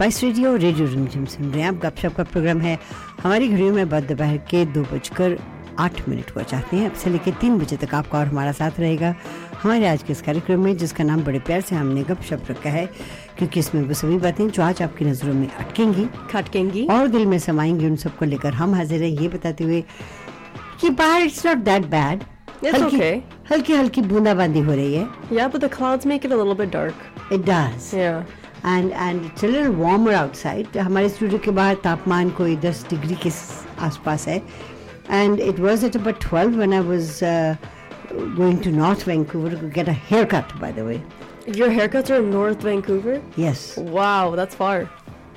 Spice Radio radio Rimjhim सुन रहे हैं आप। गपशप का प्रोग्राम है। हमारी घड़ियों में बाद दोपहर के दो बजकर आठ मिनट हुआ चाहते हैं। अब से लेकर तीन बजे तक आपका और हमारा साथ रहेगा। हमारे आज के इस कार्यक्रम में जिसका नाम बड़े प्यार से हमने गपशप रखा है क्योंकि इसमें वो सभी बातें जो आज आपकी नज़रों में अटकेंगी खटकेंगी। और दिल में समाएँगी उन सबको लेकर हम हाजिर हैं। ये बताते हुए कि बाहर इट्स नॉट दैट बैड हल्की हल्की बूंदाबांदी हो रही है। Yeah, but the clouds make it a little bit dark. It does Yeah. And and it's little warmer outside हमारे स्टूडियो के बाहर तापमान कोई 10 डिग्री के स- आसपास है and it was at about 12 when I was going to north Vancouver to get a hair cut by the way Your haircuts are in North Vancouver? Yes Wow, that's far.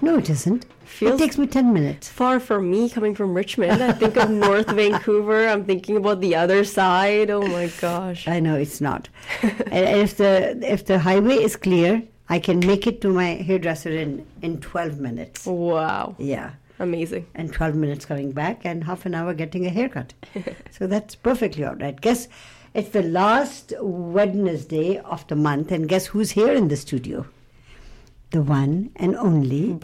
No it isn't it Feels- takes me 10 minutes Far from me coming from Richmond. I think of North Vancouver. I'm thinking about the other side. Oh my gosh. I know it's not. and if the if the highway is clear, I can make it to my hairdresser in in 12 minutes. Wow. Yeah. Amazing. And 12 minutes coming back and half an hour getting a haircut. so that's perfectly all right. Guess it's the last Wednesday of the month and guess who's here in the studio? The one and only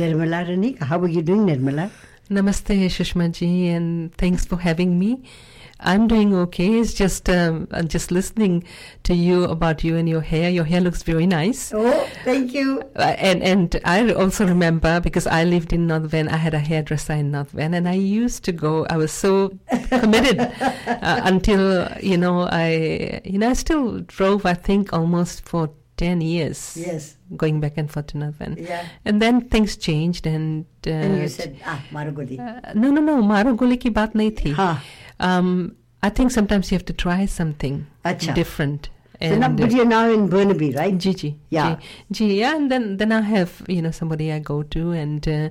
Nirmala Raniga. How are you doing, Nirmala? Namaste, Sushma ji, and thanks for having me. I'm doing okay. It's just um, I'm just listening to you about you and your hair. Your hair looks very nice. Oh, thank you. Uh, and and I also remember because I lived in North Van. I had a hairdresser in North Van, and I used to go. I was so committed uh, until you know I you know I still drove. I think almost for 10 years. Yes. Going back and forth to Navan. Yeah. And then things changed and... Uh, and you said, ah, Maruguli. Uh, no, no, no, Maruguli ki baat nahi thi. Ha, Um, I think sometimes you have to try something Achha. different. And, so now, but uh, you're now in Burnaby, right? Gigi. Yeah. Gigi, yeah. And then, then I have, you know, somebody I go to and, uh,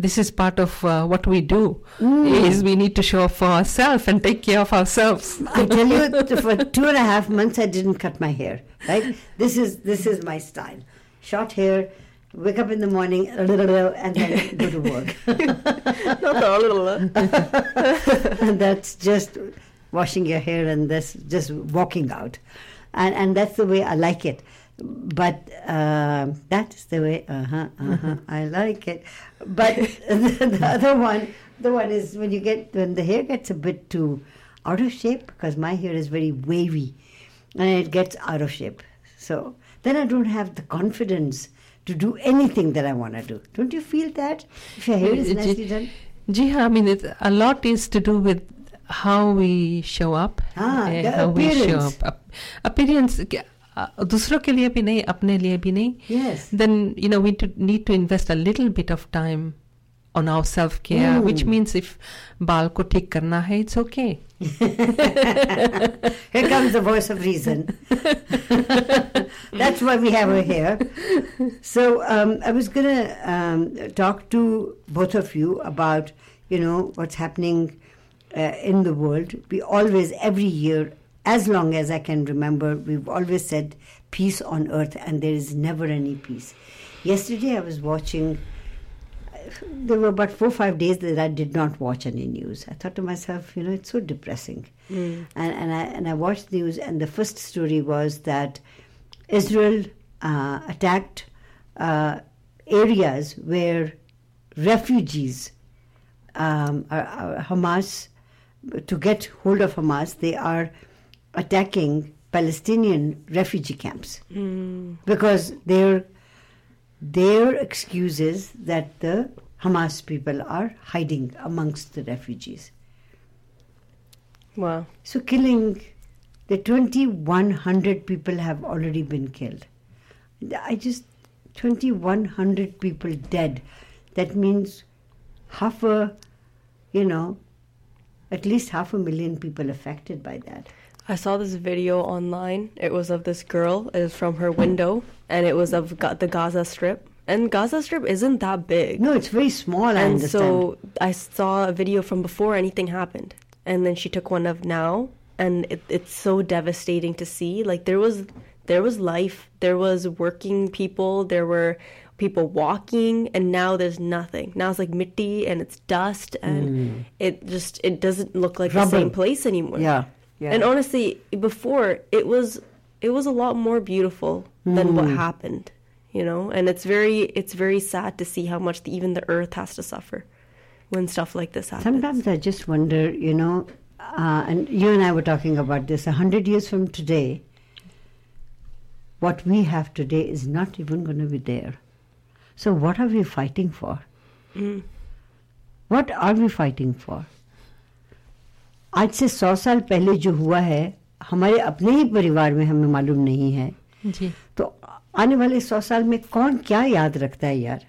this is part of uh, what we do. Mm. Is we need to show up for ourselves and take care of ourselves. I tell you, for two and a half months, I didn't cut my hair. Right? This is this is my style. Short hair. Wake up in the morning, a little and then go to work. Not the little. and that's just washing your hair and this just walking out, and and that's the way I like it. But uh, that's the way. Uh huh. Uh huh. I like it. But the, the other one, the one is when you get when the hair gets a bit too out of shape because my hair is very wavy, and it gets out of shape. So then I don't have the confidence to do anything that I want to do. Don't you feel that? If your hair is Uh, nicely done. Ji, I mean, it, a lot is to do with how we show up, Ah, the how we show appearance. up. Ap- appearance, uh, दूसरों के लिए भी नहीं, अपने लिए भी नहीं. Yes. Then you know we to, need to invest a little bit of time on our self care, which Mm. means if बाल को ठीक करना है, it's okay. Here comes the voice of reason. That's why we have her here. So um, I was going to um, talk to both of you about, you know, what's happening uh, in the world. We always, every year, as long as I can remember, we've always said peace on earth, and there is never any peace. Yesterday I was watching there were about four or five days that I did not watch any news. I thought to myself, you know, it's so depressing. And, and, I, and I watched news, and the first story was that Israel uh, attacked uh, areas where refugees, um, are, are Hamas, to get hold of Hamas, they are attacking Palestinian refugee camps hmm. because they're their excuse is that the Hamas people are hiding amongst the refugees. Wow. So, killing the 2,100 people have already been killed. I just, 2,100 people dead. That means half a, you know, at least half a million people affected by that. I saw this video online. It was of this girl. It was from her window, and it was of Ga- the Gaza Strip. And Gaza Strip isn't that big. No, it's very small, I and understand. so I saw a video from before anything happened, and then she took one of now, and it, it's so devastating to see. Like there was, there was life, there was working people, there were people walking, and now there's nothing. Now it's like mitti and it's dust, and hmm. it just it doesn't look like the same place anymore. Yeah, yeah. And honestly, before it was it was a lot more beautiful than what happened. you know and it's very it's very sad to see how much the, even the earth has to suffer when stuff like this happens Sometimes I just wonder, you know, uh, and you and I were talking about this. A hundred years from today, what we have today is not even going to be there. So what are we fighting for? Mm. What are we fighting for? आज से सौ साल पहले जो हुआ है हमारे अपने ही परिवार में हमें मालूम नहीं है। जी। तो आने वाले सौ साल में कौन क्या याद रखता है यार?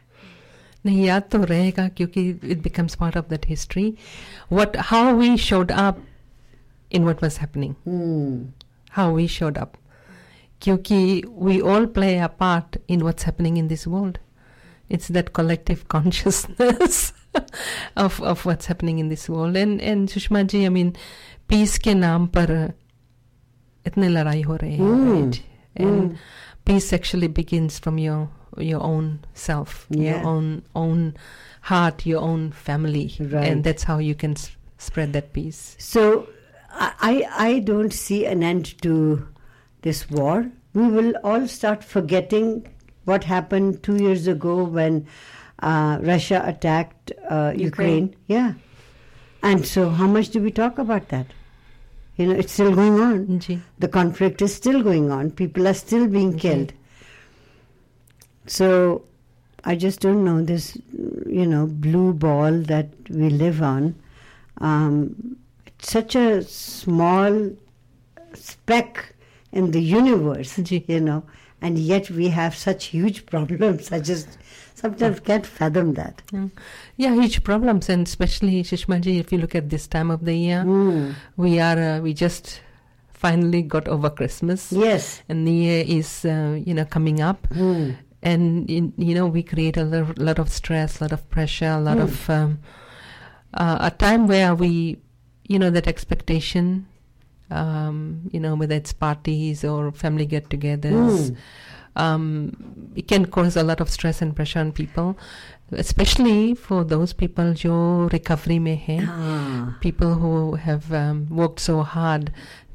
नहीं याद तो रहेगा क्योंकि it becomes part of that history what how we showed up in what was happening hmm we we showed up. Kyunki we all play a part in what's happening in this world. It's that collective consciousness. of of what's happening in this world. And and Sushma ji, I mean, peace के नाम पर इतने लड़ाई हो रहे हैं, Hmm. right? And peace actually begins from your your own self, Yeah. your own own heart, your own family, Right. and that's how you can s- spread that peace. So I, I I don't see an end to this war. We will all start forgetting what happened two years ago when uh, Russia attacked uh, Ukraine. Ukraine. Yeah. And so, how much do we talk about that? You know, it's still going on. Ji The conflict is still going on. People are still being killed. So, I just don't know this, you know, blue ball that we live on. Um, it's such a small speck in the universe, Ji. you know, and yet we have such huge problems. I just sometimes can't fathom that. Yeah. Yeah, huge problems, and especially Shishmaji, if you look at this time of the year, Mm. we are uh, we just finally got over Christmas, Yes. and the year is uh, you know coming up, Mm. and in, you know we create a lot, lot of stress, a lot of pressure, a lot Mm. of um, uh, a time where we, you know, that expectation. Um, you know, whether it's parties or family get-togethers, Mm um, it can cause a lot of stress and pressure on people, especially for those people जो recovery में हैं, Ah. people who have um, worked so hard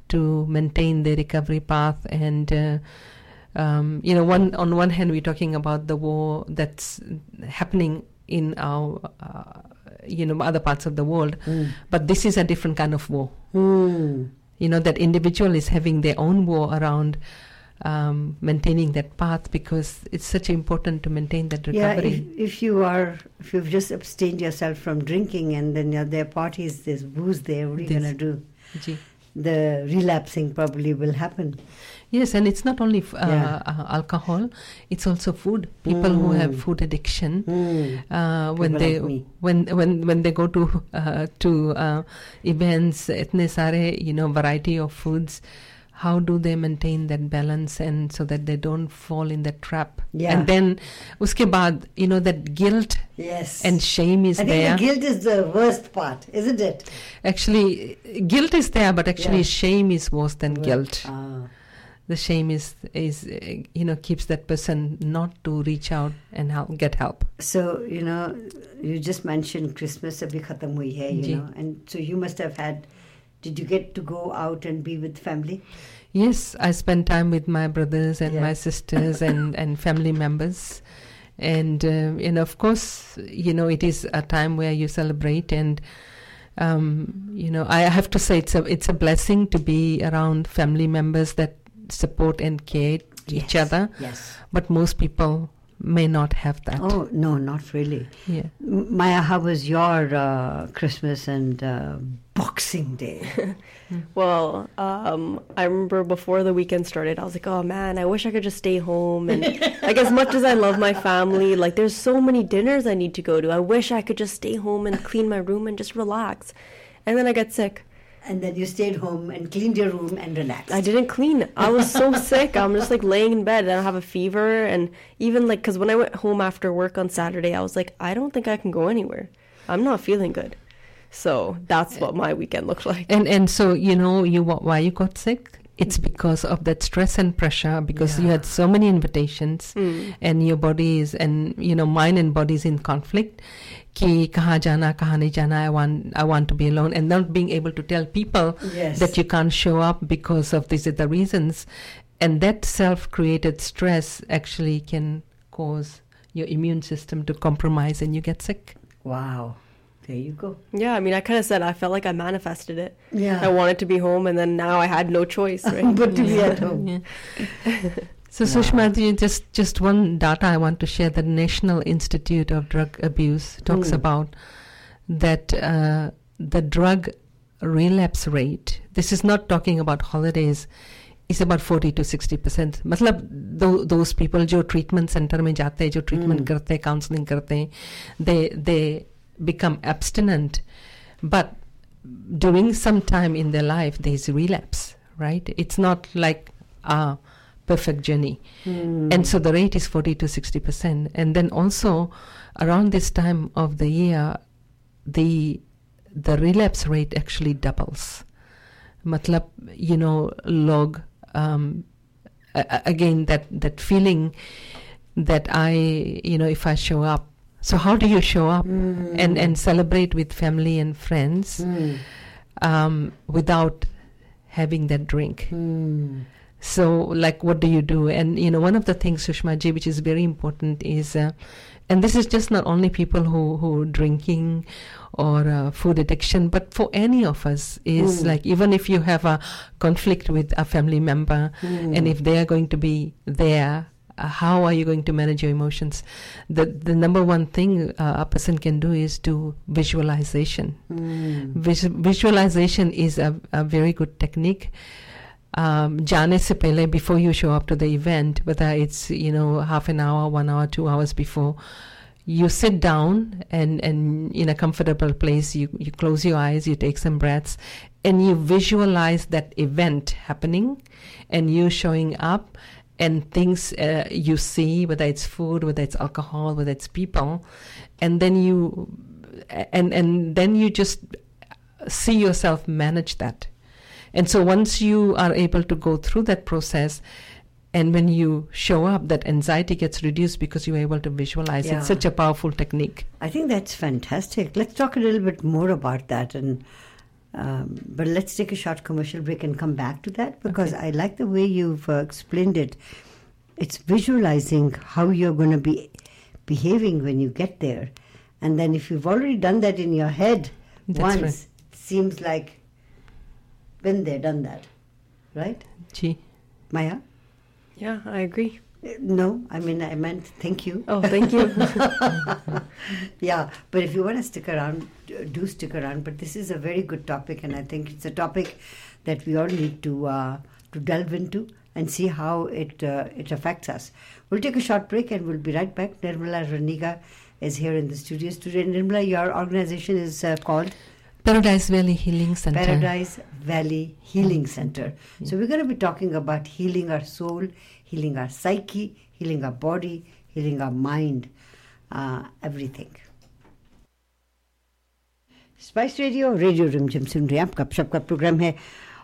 to maintain their recovery path and. Uh, um, you know, one on one hand, we're talking about the war that's happening in our, uh, you know, other parts of the world, Mm. but this is a different kind of war Mm. you know that individual is having their own war around um, maintaining that path because it's such important to maintain that recovery. Yeah, if, if you are if you've just abstained yourself from drinking and then you're there are parties, there's booze there. What are you going to do? The relapsing probably will happen. Yes, and it's not only f- uh, yeah. uh, alcohol; it's also food. People mm. who hmm. have food addiction, mm. uh, when People they like when when when they go to uh, to uh, events, etne sare, you know, variety of foods how do they maintain that balance and so that they don't fall in the trap yeah. and then uske baad you know that guilt yes and shame is I think there the guilt is the worst part isn't it actually guilt is there but actually yeah. shame is worse than guilt ah. the shame is is you know keeps that person not to reach out and help, get help so you know you just mentioned christmas abhi khatam hui hai you Ji. know and so you must have had did you get to go out and be with family? Yes, I spend time with my brothers and Yeah. my sisters and and family members, and uh, and of course, you know, it is a time where you celebrate and. Um, you know, I have to say it's a it's a blessing to be around family members that support and care each other. Yes. But most people may not have that. Oh, no, not really. Yeah. Maya, how was your uh, Christmas and uh, Boxing Day? Well, um, I remember before the weekend started, I was like, oh man, I wish I could just stay home. And like, as much as I love my family, like, there's so many dinners I need to go to. I wish I could just stay home and clean my room and just relax. And then I got sick. And then you stayed home and cleaned your room and relaxed. I didn't clean. I was so sick. I'm just like laying in bed and I have a fever. And even like, because when I went home after work on Saturday, I was like, I don't think I can go anywhere. I'm not feeling good. So that's eh. what my weekend looked like. And and so you know you wh- why you got sick? it's because of that stress and pressure because yeah. you had so many invitations mm. and your body is and you know mind and body is in conflict ki kaha jana kaha nahi jana i want i want to be alone and not being able to tell people yes. that you can't show up because of these other reasons and that self created stress actually can cause your immune system to compromise and you get sick wow There you go. Yeah, I mean, I kind of said I felt like I manifested it. Yeah. I wanted to be home, and then now I had no choice, right? but to be at home. Yeah. So Wow. Sushma, ji, just just one data I want to share. The National Institute of Drug Abuse talks Mm. about that uh, the drug relapse rate. This is not talking about holidays. Is about 40 to 60 percent. मतलब tho, those people जो treatment center में जाते हैं, जो treatment Mm. करते हैं, counseling करते हैं, they they become abstinent, but during some time in their life there is relapse. Right? It's not like a perfect journey. Hmm. And so the rate is 40 to 60 percent. And then also around this time of the year, the the relapse rate actually doubles. Matlab, you know, log um, again that that feeling that I, you know, if I show up. So how do you show up Hmm. and and celebrate with family and friends Hmm. um, without having that drink? Hmm. So, like, what do you do? And you know, one of the things, Sushma ji, which is very important, is, uh, and this is just not only people who who drinking or uh, food addiction, but for any of us, is Mm. like even if you have a conflict with a family member, Hmm. and if they are going to be there. Uh, how are you going to manage your emotions? The the number one thing uh, a person can do is do visualization. Hmm. Vis- visualization is a, a very good technique. Um, जाने से पहले before you show up to the event, whether it's you know half an hour, one hour, two hours before, you sit down and and in a comfortable place. You you close your eyes, you take some breaths, and you visualize that event happening, and you showing up, and things uh, you see, whether it's food, whether it's alcohol, whether it's people, and then you and and then you just see yourself manage that. And so once you are able to go through that process, and when you show up, that anxiety gets reduced because you're able to visualize. Yeah. It's such a powerful technique. I think that's fantastic. Let's talk a little bit more about that, and um, but let's take a short commercial break and come back to that because I like the way you've uh, explained it. It's visualizing how you're going to be behaving when you get there, and then if you've already done that in your head That's once, right. it seems like been there, done that, right, Gee. Maya? yeah, I agree. No, I mean I meant thank you. Oh, thank you. Yeah, but if you want to stick around, do stick around. But this is a very good topic, and I think it's a topic that we all need to uh, to delve into and see how it uh, it affects us. We'll take a short break, and we'll be right back. Nirmala Raniga is here in the studios today. Nirmala, your organization is uh, called Paradise Valley Healing Center. Paradise Valley Healing Center. So we're going to be talking about healing our soul, healing our psyche, healing our body, healing our mind, uh, everything. Spice Radio radio Rimjhim सुन रहे हैं आप गपशप का programme है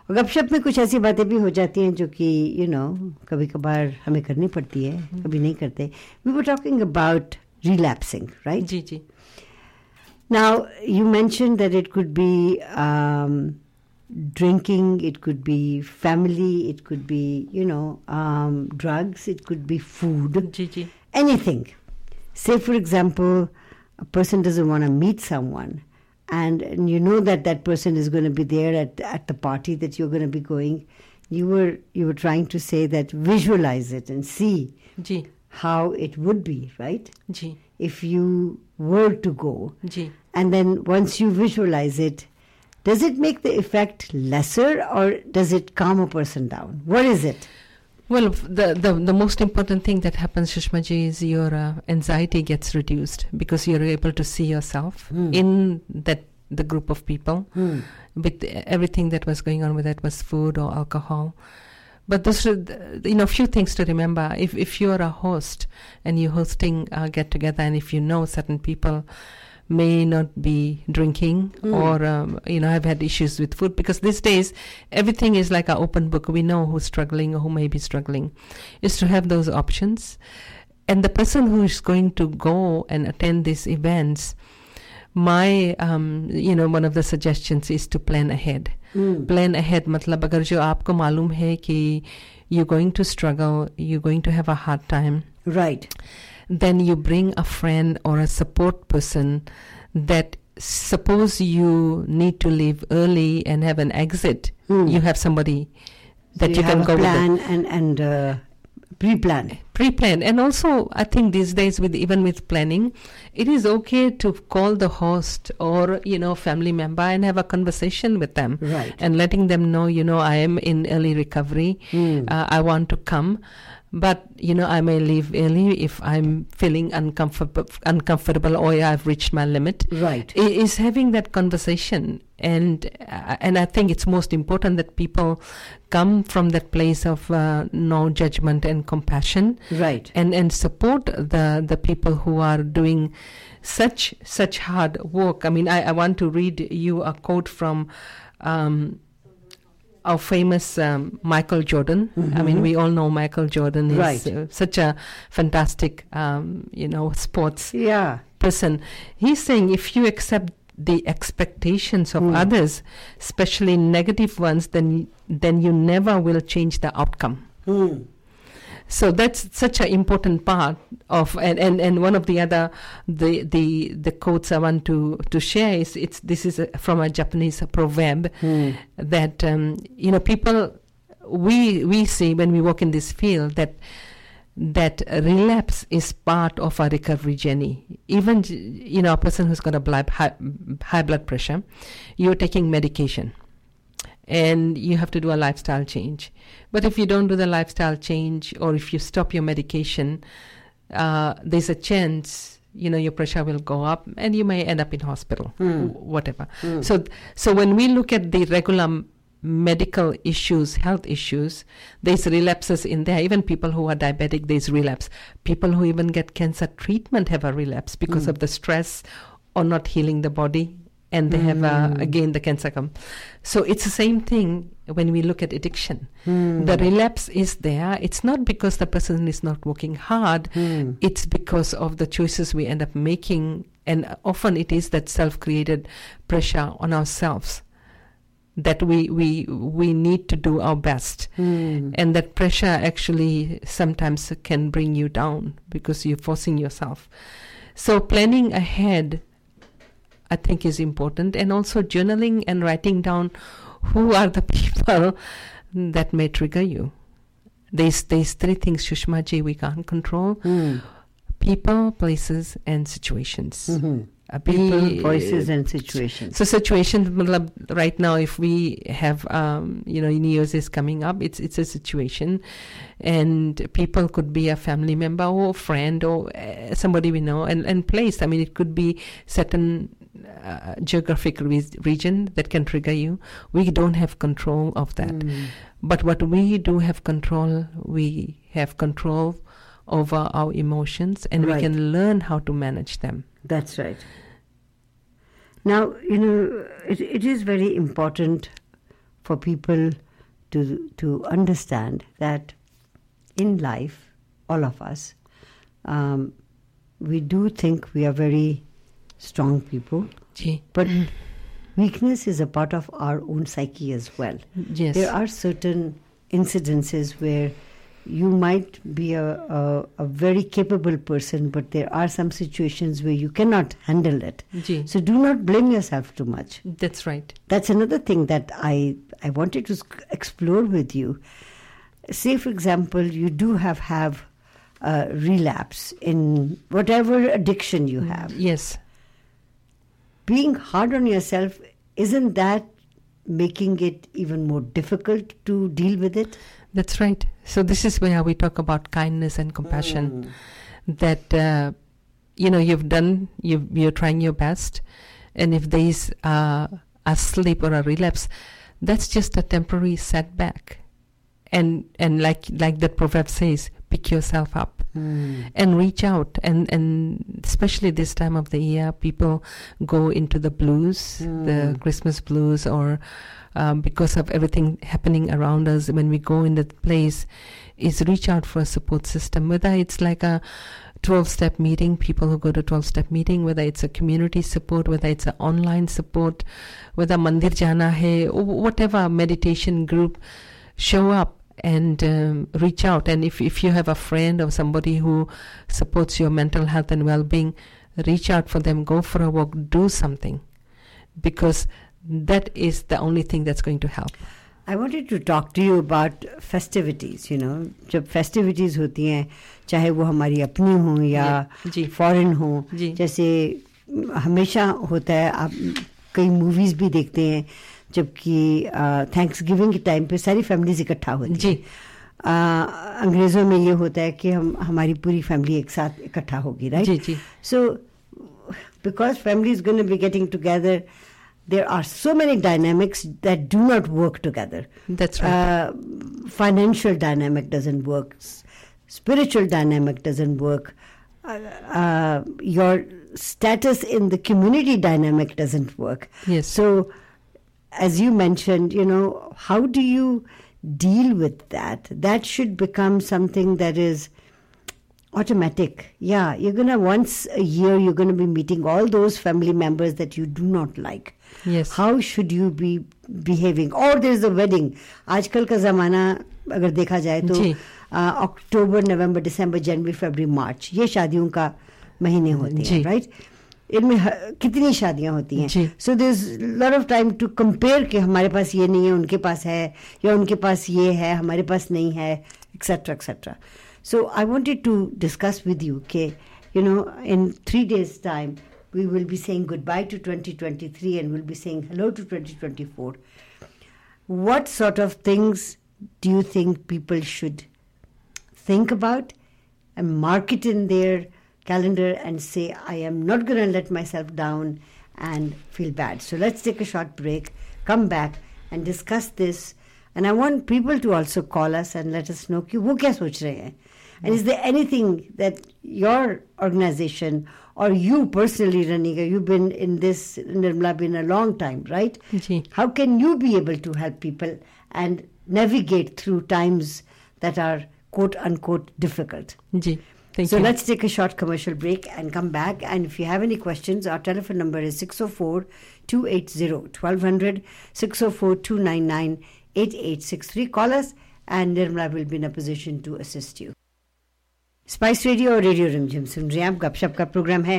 और गपशप में कुछ ऐसी बातें भी हो जाती हैं जो कि यू नो कभी कभार हमें करनी पड़ती है कभी नहीं करते। We were talking about relapsing right ji ji. Now you mentioned that it could be um, drinking, it could be family, it could be, you know, um, drugs, it could be food, gee. anything. Say, for example, a person doesn't want to meet someone, and, and you know that that person is going to be there at, at the party that you're going to be going. You were you were trying to say that visualize it and see Gee, how it would be, right? gee, If you were to go, and then once you visualize it, does it make the effect lesser or does it calm a person down? What is it? Well, the, the, the most important thing that happens, Sushmaji, is your uh, anxiety gets reduced because you're able to see yourself Hmm. in that the group of people with everything that was going on, whether it was food or alcohol. But those, are you know, few things to remember. If if you're a host and you're hosting a get together, and if you know certain people may not be drinking mm. or um, you know have had issues with food because these days everything is like an open book. We know who's struggling or who may be struggling. Is to have those options. And the person who is going to go and attend these events my um, you know one of the suggestions is to plan ahead. Mm. plan ahead. Matlab agar jo aapko malum hai ki you're going to struggle you're going to have a hard time. Right then you bring a friend or a support person that suppose you need to leave early and have an exit, Hmm. you have somebody that So you, can have go a with. plan and and uh, pre-plan. pre-plan and also i think these days with even with planning it is okay to call the host or you know family member and have a conversation with them Right. and letting them know you know i am in early recovery Hmm. uh, i want to come but you know i may leave early if i'm feeling uncomfortable uncomfortable or i've reached my limit Right. is having that conversation and uh, and I think it's most important that people come from that place of uh, no judgment and compassion Right. and and support the the people who are doing such such hard work. I mean, I, I want to read you a quote from. Um, our famous um, Michael Jordan. I mean, we all know Michael Jordan is Right. uh, such a fantastic, um, you know, sports Yeah. person. He's saying if you accept the expectations of Hmm. others, especially negative ones, then then you never will change the outcome. Hmm. So that's such an important part of and, and, and one of the other the the the quotes I want to to share is it's this is a, from a Japanese proverb Hmm. that um, you know people we we see when we work in this field that that relapse is part of our recovery journey. Even you know a person who's got a blood high, high blood pressure, you're taking medication, and you have to do a lifestyle change. But if you don't do the lifestyle change, or if you stop your medication, uh, there's a chance you know your pressure will go up, and you may end up in hospital, w- whatever. Hmm. So, so when we look at the regular medical issues, health issues, there's relapses in there. Even people who are diabetic, there's relapse. People who even get cancer treatment have a relapse because Mm. of the stress or not healing the body, and they have uh, Mm. again the cancer come. So it's the same thing when we look at addiction. Hmm. The relapse is there. It's not because the person is not working hard. Hmm. It's because of the choices we end up making, and often it is that self-created pressure on ourselves that we we we need to do our best Hmm. and that pressure actually sometimes can bring you down because you're forcing yourself so planning ahead i think is important and also journaling and writing down who are the people that may trigger you there's there's three things shushma ji we can't control Hmm. people places and situations Mhm. Uh, People, voices, and situations. so situation matlab, right now, if we have, um, you know, New Year's is coming up, it's it's a situation, and people could be a family member or a friend or uh, somebody we know, and and place. I mean, it could be certain uh, geographic re- region that can trigger you. We don't have control of that, Hmm. but what we do have control, we have control over our emotions, and Right. we can learn how to manage them. That's right. Now, you know, it, it is very important for people to to understand that in life, all of us, um, we do think we are very strong people, but weakness is a part of our own psyche as well. Yes. There are certain incidences where you might be a, a, a very capable person, but there are some situations where you cannot handle it. Ji. So do not blame yourself too much. That's right. That's another thing that I, I wanted to explore with you. Say, for example, you do have have a relapse in whatever addiction you mm, have. Yes. Being hard on yourself, isn't that making it even more difficult to deal with it? That's right. So this is where we talk about kindness and compassion. That uh, you know you've done, you you're trying your best, and if there is uh, a slip or a relapse, that's just a temporary setback. And and like like that proverb says, pick yourself up Mm. and reach out and and especially this time of the year people go into the blues the Mm. christmas blues or um, because of everything happening around us when we go in that place is reach out for a support system whether it's like a 12 step meeting people who go to 12 step meeting whether it's a community support whether it's an online support whether mandir jana hai or whatever meditation group show up and um, reach out. And if, if you have a friend or somebody who supports your mental health and well being, reach out for them, go for a walk, do something. Because that is the only thing that's going to help. I wanted to talk to you about festivities, you know, जब festivities होती हैं चाहे वो हमारी अपनी हो या जी। Foreign हो जी। जैसे हमेशा होता है आप कई मूवीज भी देखते हैं जबकि थैंक्स गिविंग के टाइम पे सारी फैमिलीज इकट्ठा होती जी। हैं आ, अंग्रेज़ों में ये होता है कि हम हमारी पूरी फैमिली एक साथ इकट्ठा होगी राइट जी, जी। So because family is going be getting together there are so many dynamics that do not work together That's right. uh, financial dynamic doesn't work S- spiritual dynamic doesn't work uh, uh, your status in the community dynamic doesn't work Yes. so as you mentioned you know how do you deal with that that should become something that is automatic yeah you're gonna once a year you're gonna be meeting all those family members that you do not like Yes. how should you be behaving or there's a wedding आजकल का ज़माना अगर देखा जाए तो जी। अक्टूबर नवंबर दिसंबर जनवरी फरवरी मार्च ये शादियों का महीने होते हैं जी। राइट इनमें कितनी शादियाँ होती हैं। So they is lot of time to compare कि हमारे पास ये नहीं है उनके पास है या उनके पास ये है हमारे पास नहीं है etcetera etcetera so I wanted to discuss with you के you know in three days time we will be saying good bye to twenty twenty three and will be saying hello to twenty twenty four what sort of things do you think people should think about and market in their calendar and say, I am not going to let myself down and feel bad. So let's take a short break, come back and discuss this. And I want people to also call us and let us know who वो what सोच and is there anything that your organization or you personally, Raniga, you've been in this Nirmala been a long time, right? How can you be able to help people and navigate through times that are quote unquote difficult? Yes. thank so you let's take a short commercial break and come back. And if you have any questions, our telephone number is 604 280 1200 604 299 8863. Call us and Nirmala will be in a position to assist you. Spice Radio और radio Rimjhim सुन रहे हैं आप गपशप का programme है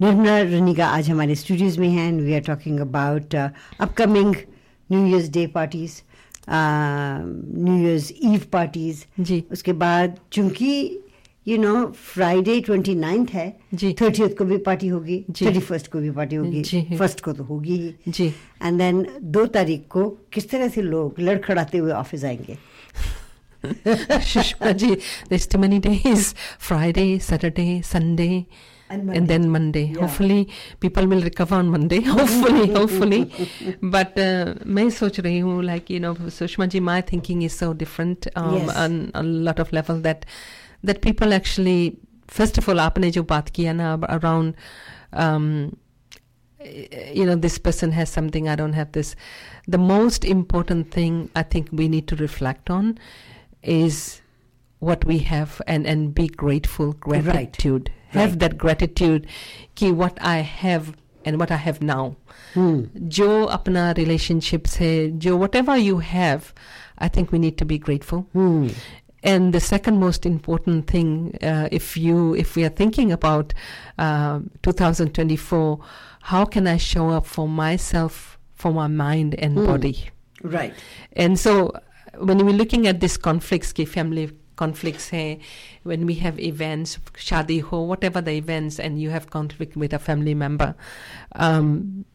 निर्मला रनिगा आज हमारे स्टूडियोज में हैं we are talking about upcoming new years day parties new Year's Eve parties जी। उसके बाद चूंकि you know Friday twenty ninth है जी। थर्टियथ को भी पार्टी होगी थर्टी फ़र्स्ट को भी पार्टी होगी फ़र्स्ट को तो होगी ही एंड देन दो तारीख को किस तरह से लोग लड़खड़ाते हुए ऑफ़िस आएँगे Shushma ji, there's too many days. Friday, Saturday, Sunday, And and then Monday. Yeah. Hopefully, people will recover on Monday. Hopefully, hopefully. But uh, मैं सोच रही हूँ, like you know, Sushma ji, my thinking is so different um, Yes. on a lot of level that that people actually first of all aapne jo baat kiya na around um, you know this person has something i don't have this the most important thing i think we need to reflect on is what we have and and be grateful gratitude right. have right. that gratitude ki what i have and what i have now hmm. jo apna relationships hai jo whatever you have i think we need to be grateful hmm. And the second most important thing, uh, if you, if we are thinking about uh, 2024, how can I show up for myself, for my mind and Hmm. body? Right. And so, when we're looking at these conflicts, ki family conflicts, hai, when we have events, shadi ho, whatever the events, and you have conflict with a family member, um,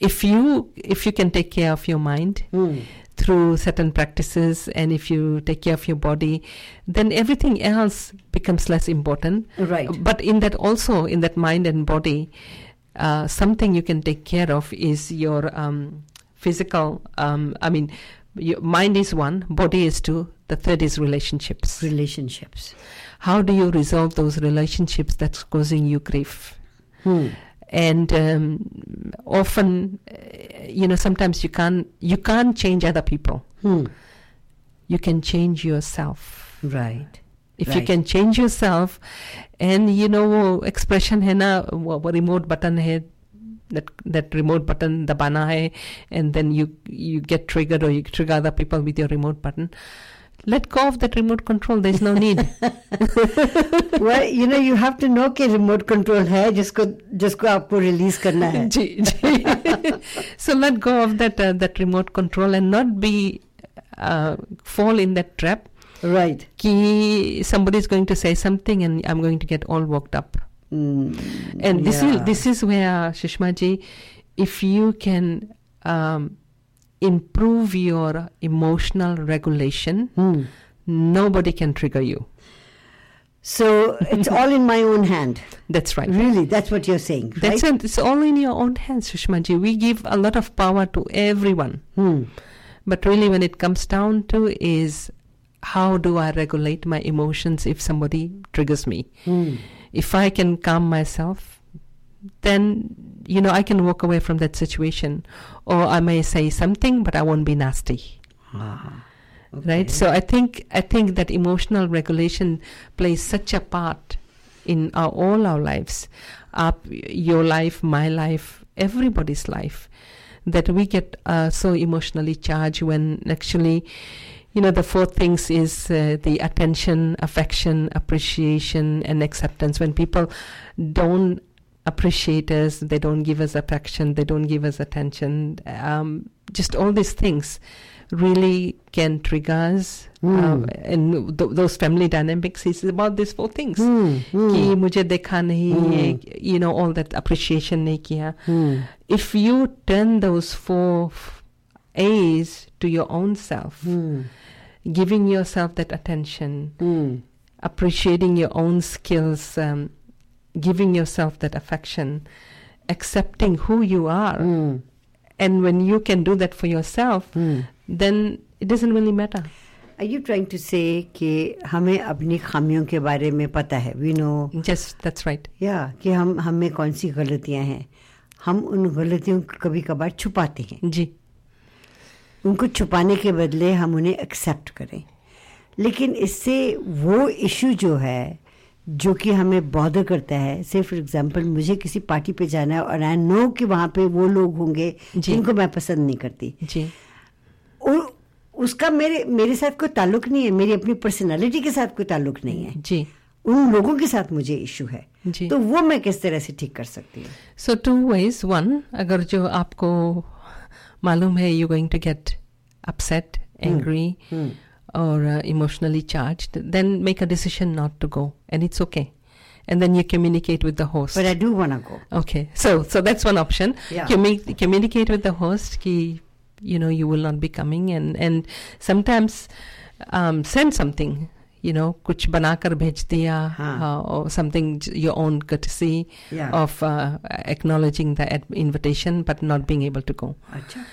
if you if you can take care of your mind, Hmm. Through certain practices and if you take care of your body then everything else becomes less important Right. but in that also in that mind and body uh, something you can take care of is your um, physical um, i mean your mind is one body is two the third is relationships Relationships. how do you resolve those relationships that's causing you grief Hmm and um, often uh, you know sometimes you can't you can't change other people Hmm. you can change yourself Right. if you Right. can change yourself and you know वो expression है ना वो वो remote button है that that remote button dabana hai, and then you you get triggered or you trigger other people with your remote button. Let go of that remote control. There's no need. well, you know, you have to know कि remote control है जिसको जिसको आपको release करना है. जी, जी. so let go of that uh, that remote control and not be uh, fall in that trap. Right. Ki somebody is going to say something and I'm going to get all worked up. Mm, and this yeah. is this is where Shishma ji, if you can um, improve your emotional regulation, Hmm. nobody can trigger you. So it's all in my own hand. That's right. Really, that's what you're saying, right? That's it. It's all in your own hands, Shishma ji. We give a lot of power to everyone. Hmm. But really, when it comes down to is how do I regulate my emotions if somebody triggers me? Hmm. If I can calm myself, then you know I can walk away from that situation, or I may say something, but I won't be nasty. Ah, Right. So I think I think that emotional regulation plays such a part in our, all our lives, our, your life, my life, everybody's life, that we get uh, so emotionally charged when actually, you know, the four things is uh, the attention, affection, appreciation, and acceptance. When people don't appreciate us, they don't give us affection, they don't give us attention, um, just all these things really can trigger us. Hmm. Uh, and th- those family dynamics is about these four things. Hmm. कि मुझे देखा नहीं Hmm. है, you know, all that appreciation नहीं किया. Hmm. If you turn those four f- A's to your own self, Hmm. giving yourself that attention, Hmm. appreciating your own skills, um, giving yourself that affection, accepting who you are, Hmm. and when you can do that for yourself, Hmm. then it doesn't really matter. Are you trying to say कि हमें अपनी खामियों के बारे में पता है we no Just that's right. या कि हम हमें कौन सी गलतियाँ हैं हम उन गलतियों को कभी कभार छुपाते हैं जी उनको छुपाने के बदले हम उन्हें एक्सेप्ट करें लेकिन इससे वो इशू जो है जो कि हमें बॉदर करता है। से फॉर एग्जांपल मुझे किसी पार्टी पे जाना है और आई नो कि वहाँ पे वो लोग होंगे जिनको मैं पसंद नहीं करती। जी। उ- उसका मेरे मेरे साथ कोई ताल्लुक नहीं है। मेरी अपनी पर्सनालिटी के साथ कोई ताल्लुक नहीं है। जी। उन लोगों के साथ मुझे इशू है। जी। तो वो मैं किस तरह से ठीक कर सकती हूँ? सो टू वेज वन अगर जो आपको मालूम है you going to get upset angry और emotionally charge then make a decision not to go and it's okay and then you communicate with the host But I do want to go. Okay, so so that's one option. Yeah. Commu- communicate with the host. Ki, you know, you will not be coming, and and sometimes um, send something. You know, कुछ बनाकर भेज दिया, हाँ. uh, or something j- your own courtesy Yeah. of uh, acknowledging the ad- invitation, but not being able to go. अच्छा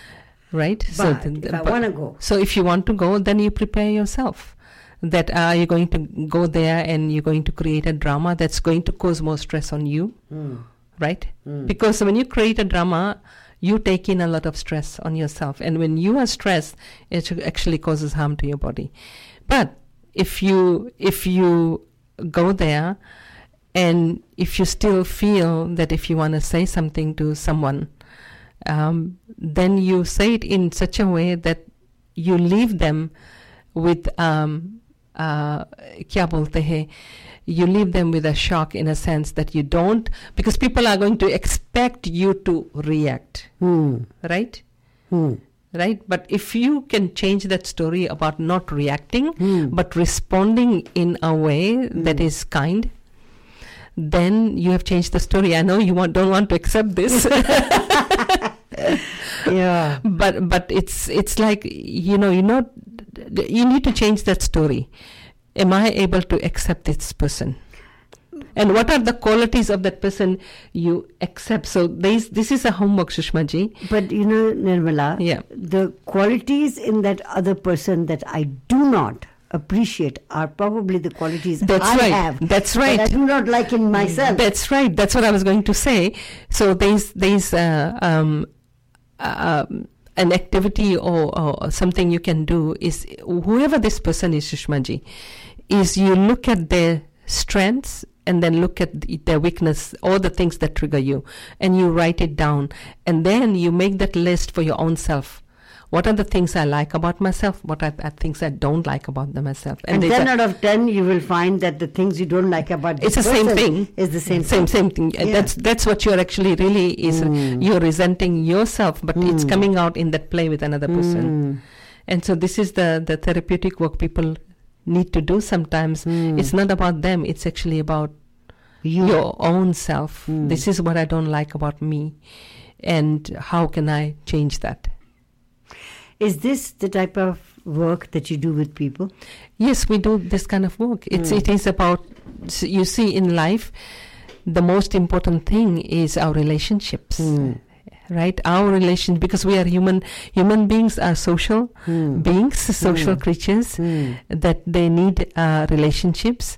Right. But th- if I wanna go. So if you want to go, then you prepare yourself. That uh, you're going to go there and you're going to create a drama that's going to cause more stress on you Hmm. right? Mm. Because when you create a drama, you take in a lot of stress on yourself, and when you are stressed, it actually causes harm to your body. But if you if you go there, and if you still feel that if you want to say something to someone, um, then you say it in such a way that you leave them with um, uh, kya bolte hai? You leave them with a shock in a sense that you don't, because people are going to expect you to react, hmm. right? Hmm. Right, but if you can change that story about not reacting hmm. but responding in a way that hmm. is kind, then you have changed the story. I know you want, don't want to accept this. Yeah. but but it's it's like you know you know you need to change that story. Am i able to accept this person? And what are the qualities of that person you accept? So this this is a homework sushma ji But you know, Nirmala, Yeah. the qualities in that other person that I do not appreciate are probably the qualities That's I right. have. That's right. that right. I do not like in myself. That's right. That's what I was going to say. So there's there's uh, um, um, an activity or, or something you can do is whoever this person is, Sushma is you look at their strengths and then look at the, their weakness or the things that trigger you and you write it down and then you make that list for your own self what are the things I like about myself? What are the things I don't like about myself? And, there's ten a- out of ten, you will find that the things you don't like about it's the same thing. Is the same same thing. same thing. Yeah. That's that's what you're actually really is. Mm. You're resenting yourself, but it's Mm. coming out in that play with another person. Mm. And so this is the the therapeutic work people need to do sometimes. Mm. It's not about them. It's actually about you. your own self. Mm. This is what I don't like about me, and how can I change that? Is this the type of work that you do with people? Yes, we do this kind of work. It's Mm. it is about you see in life, the most important thing is our relationships, Mm. right? Our relation because we are human. Human beings are social Mm. beings, social Mm. creatures Mm. that they need uh, relationships,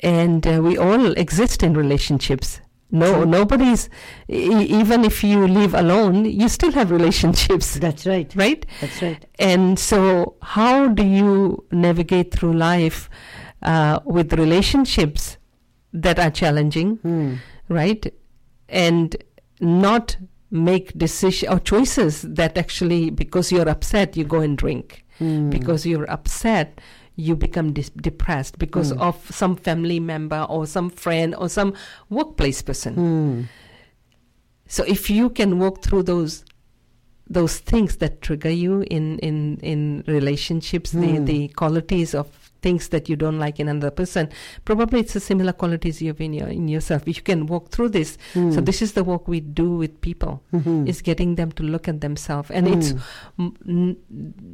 and uh, we all exist in relationships. No, nobody's. E- even if you live alone, you still have relationships, That's right. right? That's right. And so, how do you navigate through life uh, with relationships that are challenging, Mm. right? And not make decision or choices that actually, because you're upset, you go and drink. Mm. Because you're upset, you become dis- depressed because Mm. of some family member or some friend or some workplace person. Mm. So if you can walk through those those things that trigger you in in in relationships, Hmm. the the qualities of things that you don't like in another person, probably it's the similar qualities you have in your in yourself. If you can walk through this, Mm. so this is the work we do with people. Mhm. Is getting them to look at themselves, and it's Mm. m- n-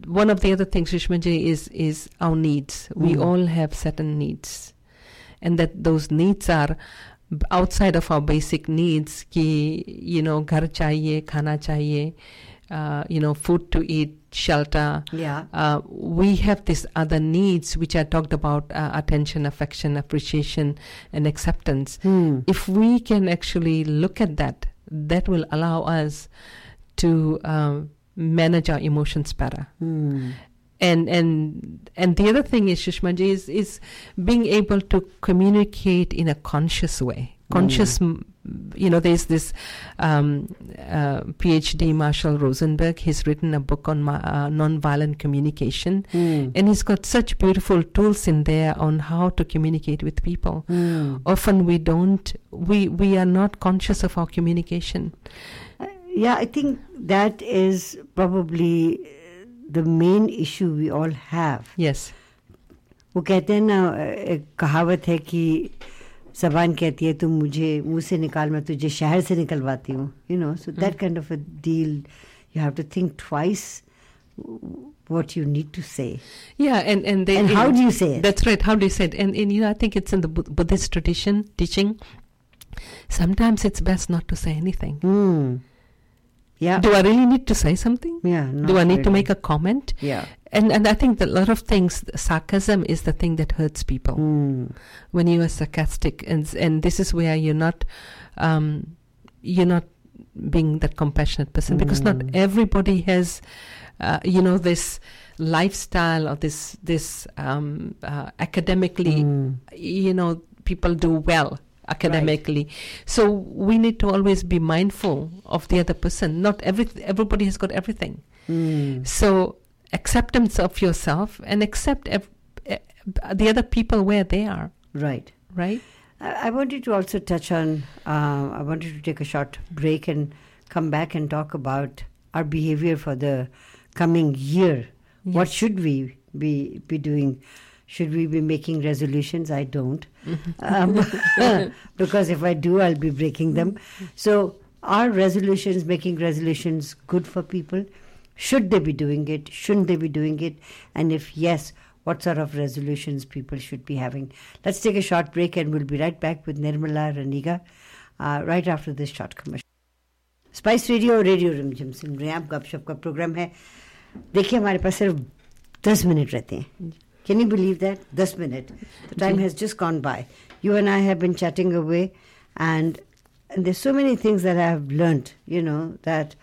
one of the other things, Sushmaji, is is our needs. We Mm. all have certain needs, and that those needs are outside of our basic needs. Ki you know, ghar chahiye, khana chahiye, uh, you know, food to eat, shelter. Yeah. Uh, we have these other needs which I talked about: uh, attention, affection, appreciation, and acceptance Mm. if we can actually look at that, that will allow us to um, manage our emotions better. Mm. And and and the other thing is, Sushmaji, is is being able to communicate in a conscious way. Conscious, m you know, there's this um, uh, PhD Marshall Rosenberg. He's written a book on ma- uh, nonviolent communication, Mm. and he's got such beautiful tools in there on how to communicate with people Mm. often we don't we we are not conscious of our communication Uh, Yeah, I think that is probably uh, the main issue we all have. yes वो कहते हैं ना uh, एक कहावत है कि जबान कहती है तुम मुझे मुंह से निकाल मैं तुझे शहर से निकलवाती हूँ you know so that kind of a deal you have to think twice what you need to say yeah and and they and how do you say it that's right how do you say it and, and you know i think it's in the Bud- buddhist tradition teaching sometimes it's best not to say anything Hmm. yeah do i really need to say something yeah do i not need to really. make a comment yeah and and i think that a lot of things sarcasm is the thing that hurts people Hmm. when you are sarcastic and and this is where you're not um, you're not being that compassionate person because not Mm. everybody has uh, you know this lifestyle or this this um, uh, academically Hmm. you know people do well academically so we need to always be mindful of the other person not every everybody has got everything Hmm. so acceptance of yourself and accept ev- the other people where they are right right I wanted to also touch on. Uh, I wanted to take a short break and come back and talk about our behavior for the coming year. What should we be be doing? Should we be making resolutions? I don't, um, because if I do, I'll be breaking them. So, are resolutions making resolutions good for people? Should they be doing it? Shouldn't they be doing it? And if yes, what sort of resolutions people should be having. Let's take a short break and we'll be right back with Nirmala Raniga uh, right after this short commercial. Spice Radio radio Rimjhim सुन रहे हैं आप गपशप का programme है देखिए हमारे पास सिर्फ दस मिनट रहते हैं कैन यू बिलीव दैट दस minute the time has just gone by you and I have been chatting away and and there's so many things that I have learnt, you know, that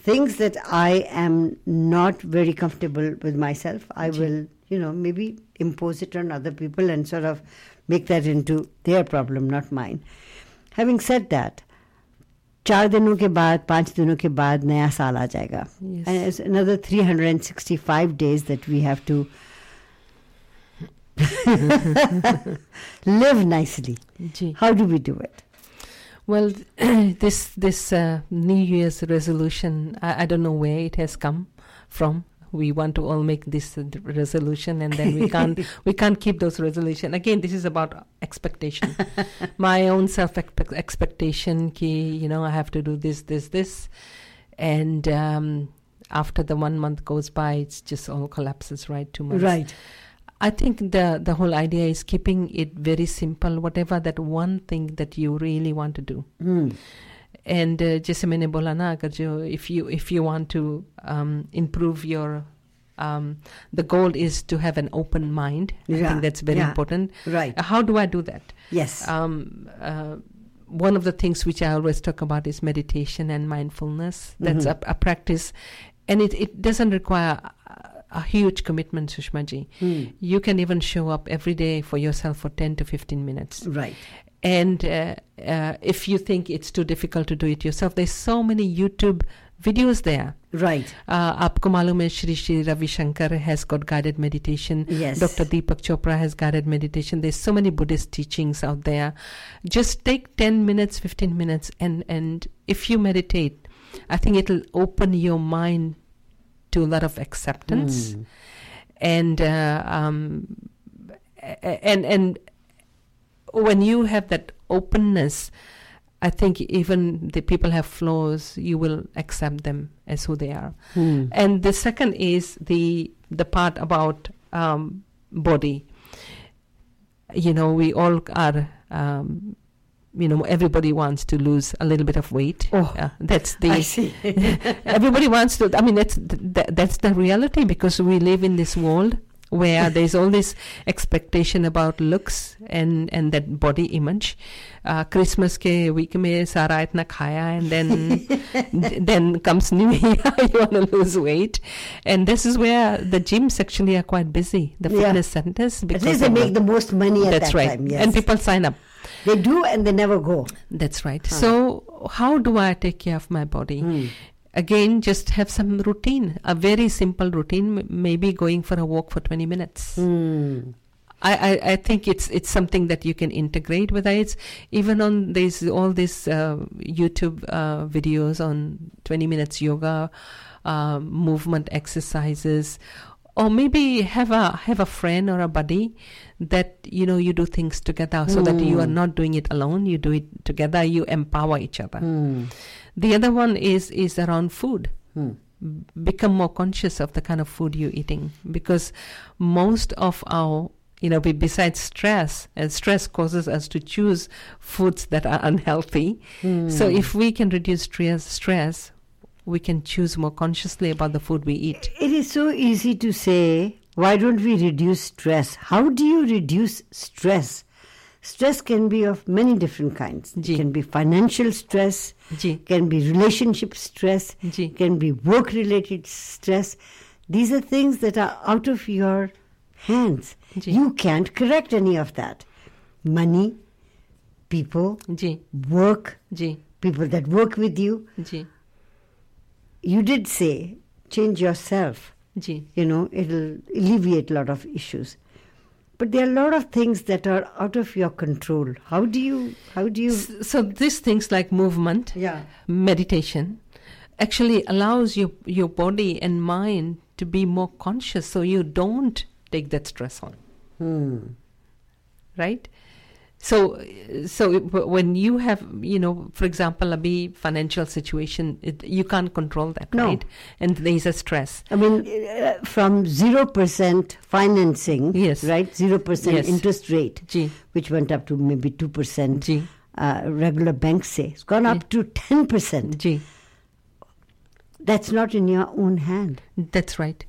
things that I am not very comfortable with myself, I will, you know, maybe impose it on other people and sort of make that into their problem, not mine. Having said that, चार दिनों के बाद पांच दिनों के बाद नया साल आ जाएगा Yes. and it's another 365 days that we have to live nicely Ji. how do we do it Well, this this uh, New Year's resolution, I, I don't know where it has come from. We want to all make this resolution, and then we can't we can't keep those resolution. Again, this is about expectation. My own self expectation, ki you know, I have to do this, this, this, and um, after the one month goes by, it's just all collapses. Right, two months. right I think the the whole idea is keeping it very simple. Whatever that one thing that you really want to do. Hmm. And uh, जैसे मैंने बोला ना अगर जो if you if you want to um, improve your um, the goal is to have an open mind. I Yeah, think that's very yeah. important. right Uh, How do I do that? yes Um, uh, one of the things which I always talk about is meditation and mindfulness. That's Mhm. a, a practice, and it, it doesn't require a, a huge commitment, Sushma ji. Hmm. You can even show up every day for yourself for 10 to 15 minutes. right And uh, uh, if you think it's too difficult to do it yourself, there's so many YouTube videos there. right Uh, आपको मालूम है Shri Shri Ravi Shankar has got guided meditation. yes Dr. Deepak Chopra has guided meditation. There's so many Buddhist teachings out there. Just take 10 minutes, 15 minutes, and, and if you meditate, I think it'll open your mind to a lot of acceptance Hmm. and uh, um, and and when you have that openness i think even the people have flaws you will accept them as who they are Hmm. and the second is the the part about um, body you know we all are um, you know everybody wants to lose a little bit of weight. Oh, Uh, that's the I see. Everybody wants to i mean that's th- that's the reality because we live in this world where there's all this expectation about looks and and that body image. Uh, christmas ke week mein sara itna khaya and then then comes new year you want to lose weight. And this is where the gyms actually are quite busy the Yeah. fitness centers at because least they make the- the most money at that's that right. time yes. And people sign up they do and they never go that's right Huh. so how do i take care of my body Hmm. again just have some routine a very simple routine m- maybe going for a walk for 20 minutes Hmm. I, I, I think it's it's something that you can integrate whether it's even on these all these uh, youtube uh, videos on 20 minutes yoga uh, movement exercises or maybe have a have a friend or a buddy that you know you do things together so that you are Hmm. not doing it alone you do it together you empower each other Hmm. the other one is is around food b- become more conscious of the kind of food you're eating because most of our you know be, besides stress and stress causes us to choose foods that are unhealthy so Hmm. if we can reduce stress stress we can choose more consciously about the food we eat It is so easy to say, why don't we reduce stress? How do you reduce stress? Stress can be of many different kinds. Ji. It can be financial stress, ji can be relationship stress, ji can be work related stress. These are things that are out of your hands. You can't correct any of that. Money, people, ji work, ji people that work with you. You did say change yourself. ji you know, it'll alleviate a lot of issues. But there are a lot of things that are out of your control. How do you, how do you, S- so these things like movement yeah, meditation actually allows your your body and mind to be more conscious so you don't take that stress on hmm. right so so when you have you know for example abhi financial situation it, you can't control that No. right and there is a stress I mean, uh, from 0% financing, Yes. right, 0% Yes. interest rate, ji which went up to maybe 2%, ji uh, regular banks say, it's gone up to 10%. ji That's not in your own hand. That's right.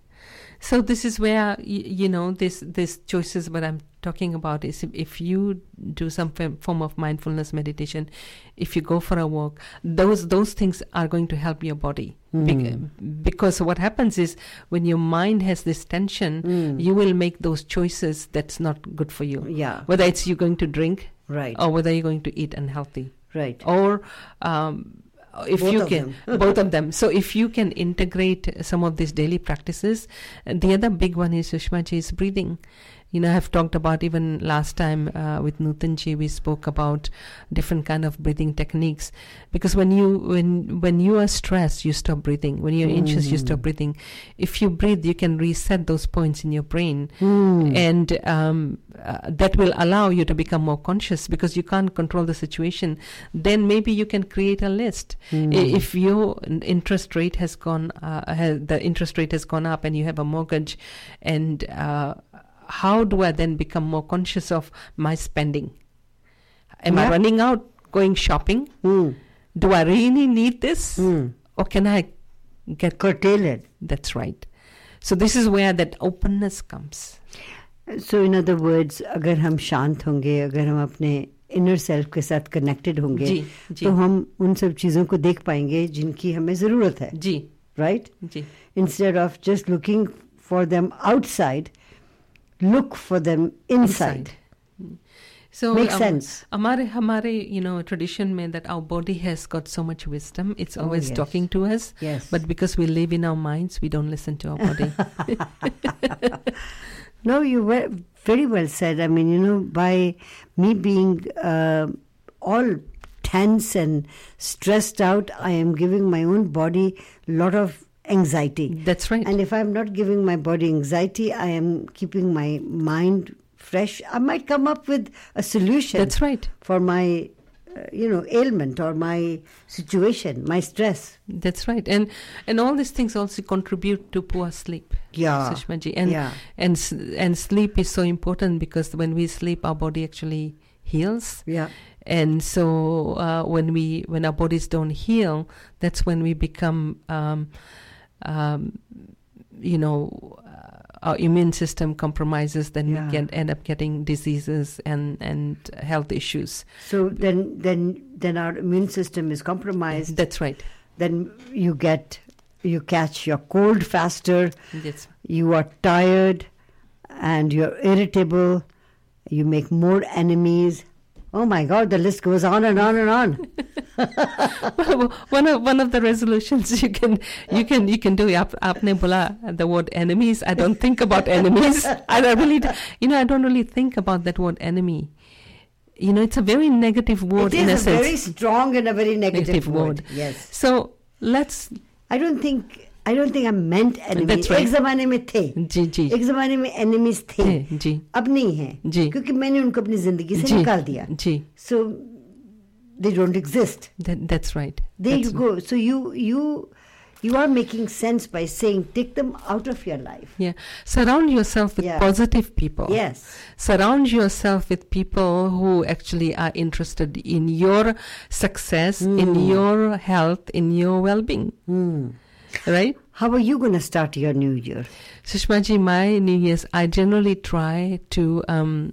So this is where you, you know this this choices. What I'm talking about is if, if you do some form of mindfulness meditation, if you go for a walk, those those things are going to help your body. Bec- because what happens is when your mind has this tension, Mm. you will make those choices that's not good for you. Yeah. Whether it's you're going to drink Right. or whether you're going to eat unhealthy Right. or um, if Both you can both of them. So if you can integrate some of these daily practices the other big one is sushmaji is breathing you know i've talked about even last time uh, with nutanji we spoke about different kind of breathing techniques. Because when you when when you are stressed you stop breathing. When you're anxious you stop breathing. If you breathe you can reset those points in your brain. Mm. and um, uh, that will allow you to become more conscious because you can't control the situation. Then maybe you can create a list. I- if your interest rate has gone uh, has, the interest rate has gone up and you have a mortgage and uh, how do i then become more conscious of my spending am i Yeah. running out going shopping Mm. do i really need this Mm. or can i get Curtail it. that's right so this is where that openness comes so in other words अगर हम शांत होंगे अगर हम अपने inner self के साथ connected होंगे जी जी तो हम उन सब चीज़ों को देख पाएंगे जिनकी हमें ज़रूरत है जी right ji instead of just looking for them outside look for them inside. inside. So makes um, sense. Amare hamare, you know, tradition meant that our body has got so much wisdom; it's oh, always oh, yes. talking to us. Yes. But because we live in our minds, we don't listen to our body. no, you were very well said. I mean, you know, by me being uh, all tense and stressed out, I am giving my own body a lot of anxiety That's right. And if I'm not giving my body anxiety, I am keeping my mind fresh. I might come up with a solution That's right. for my, uh, you know, ailment or my situation, my stress. That's right. And and all these things also contribute to poor sleep. Yeah. Sushma ji. And yeah. and and sleep is so important because when we sleep, our body actually heals. Yeah. and so uh, when we when our bodies don't heal that's when we become um, um, you know uh, our immune system compromises then Yeah. we can end up getting diseases and and health issues So then, then, then our immune system is compromised. that's right Then you get, you catch your cold faster. that's You are tired, and you're irritable. You make more enemies. Oh my God, the list goes on and on and on. one of one of the resolutions you can you can you can do apne bola the word enemies. I don't think about enemies. I don't really you know I don't really think about that word enemy. You know, it's a very negative word. It is in a, a sense. very strong and a very negative, negative word. word. Yes. So let's. I don't think I don't think I meant enemy. That's right. एक जमाने में थे जी जी एक जमाने में enemies थे जी जी अब नहीं है जी क्योंकि मैंने उनको अपनी जिंदगी से जी निकाल दिया जी so they don't exist that, that's right there That's you go so you you you are making sense by saying take them out of your life yeah surround yourself with Yeah. positive people yes surround yourself with people who actually are interested in your success in Hmm. your health in your well-being Hmm. right how are you going to start your new year Sushmaji, my New Year's, I generally try to um,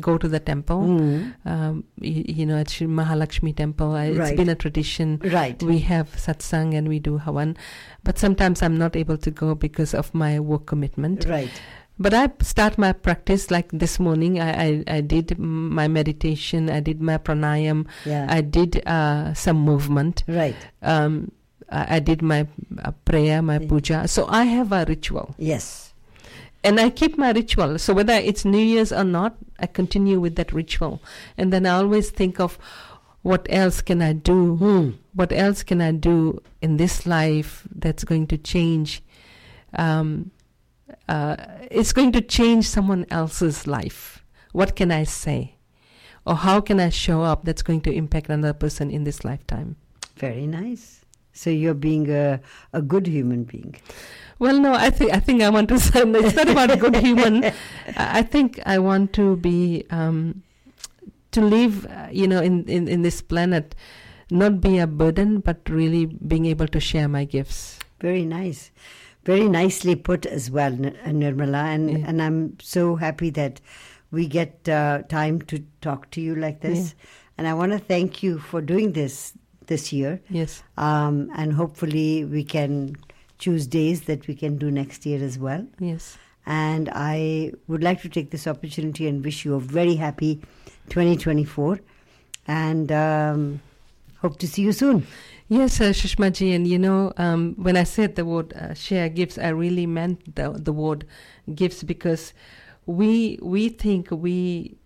go to the temple. Mm. Um, you, you know, at Shri Mahalakshmi temple, I, it's Right. been a tradition. right We have satsang and we do havan, but sometimes I'm not able to go because of my work commitment. right But I start my practice like this morning. I, I, I did my meditation, I did my pranayam, yeah I did uh, some movement. right Um, I, I did my uh, prayer, my puja. So I have a ritual yes and I keep my ritual. So whether it's New Year's or not, I continue with that ritual. And then I always think of what else can I do? Hmm. What else can I do in this life that's going to change? Um, uh, it's going to change someone else's life. What can I say? Or how can I show up that's going to impact another person in this lifetime? very nice so you're being a, a good human being Well, no, I think I think I want to say it's not about a good human. I think I want to be um, to live, uh, you know, in, in in this planet, not be a burden, but really being able to share my gifts. Very nice. very nicely put as well, uh, Nirmala. And, Yeah. and I'm so happy that we get uh, time to talk to you like this. And I want to thank you for doing this this year. Yes. Um, and hopefully we can choose days that we can do next year as well. Yes. And I would like to take this opportunity and wish you a very happy 2024 and um, hope to see you soon. Yes, uh, Sushma ji, and you know, um, when I said the word uh, share gifts, I really meant the, the word gifts because we we think we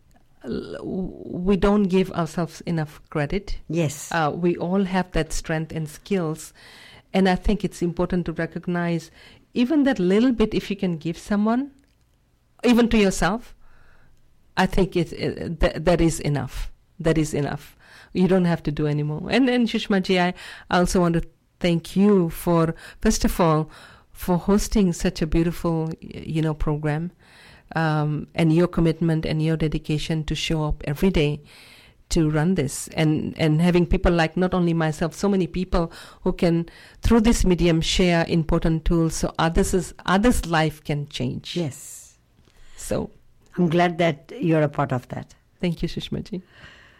we don't give ourselves enough credit. Yes. Uh, we all have that strength and skills, and I think it's important to recognize even that little bit. If you can give someone, even to yourself, I think it, it th- that is enough. That is enough. You don't have to do anymore. And and Sushma ji, I also want to thank you for first of all for hosting such a beautiful you know program um, and your commitment and your dedication to show up every day to run this and and having people like not only myself so many people who can through this medium share important tools so others others life can change yes. so I'm glad that you're a part of that. thank you sushma ji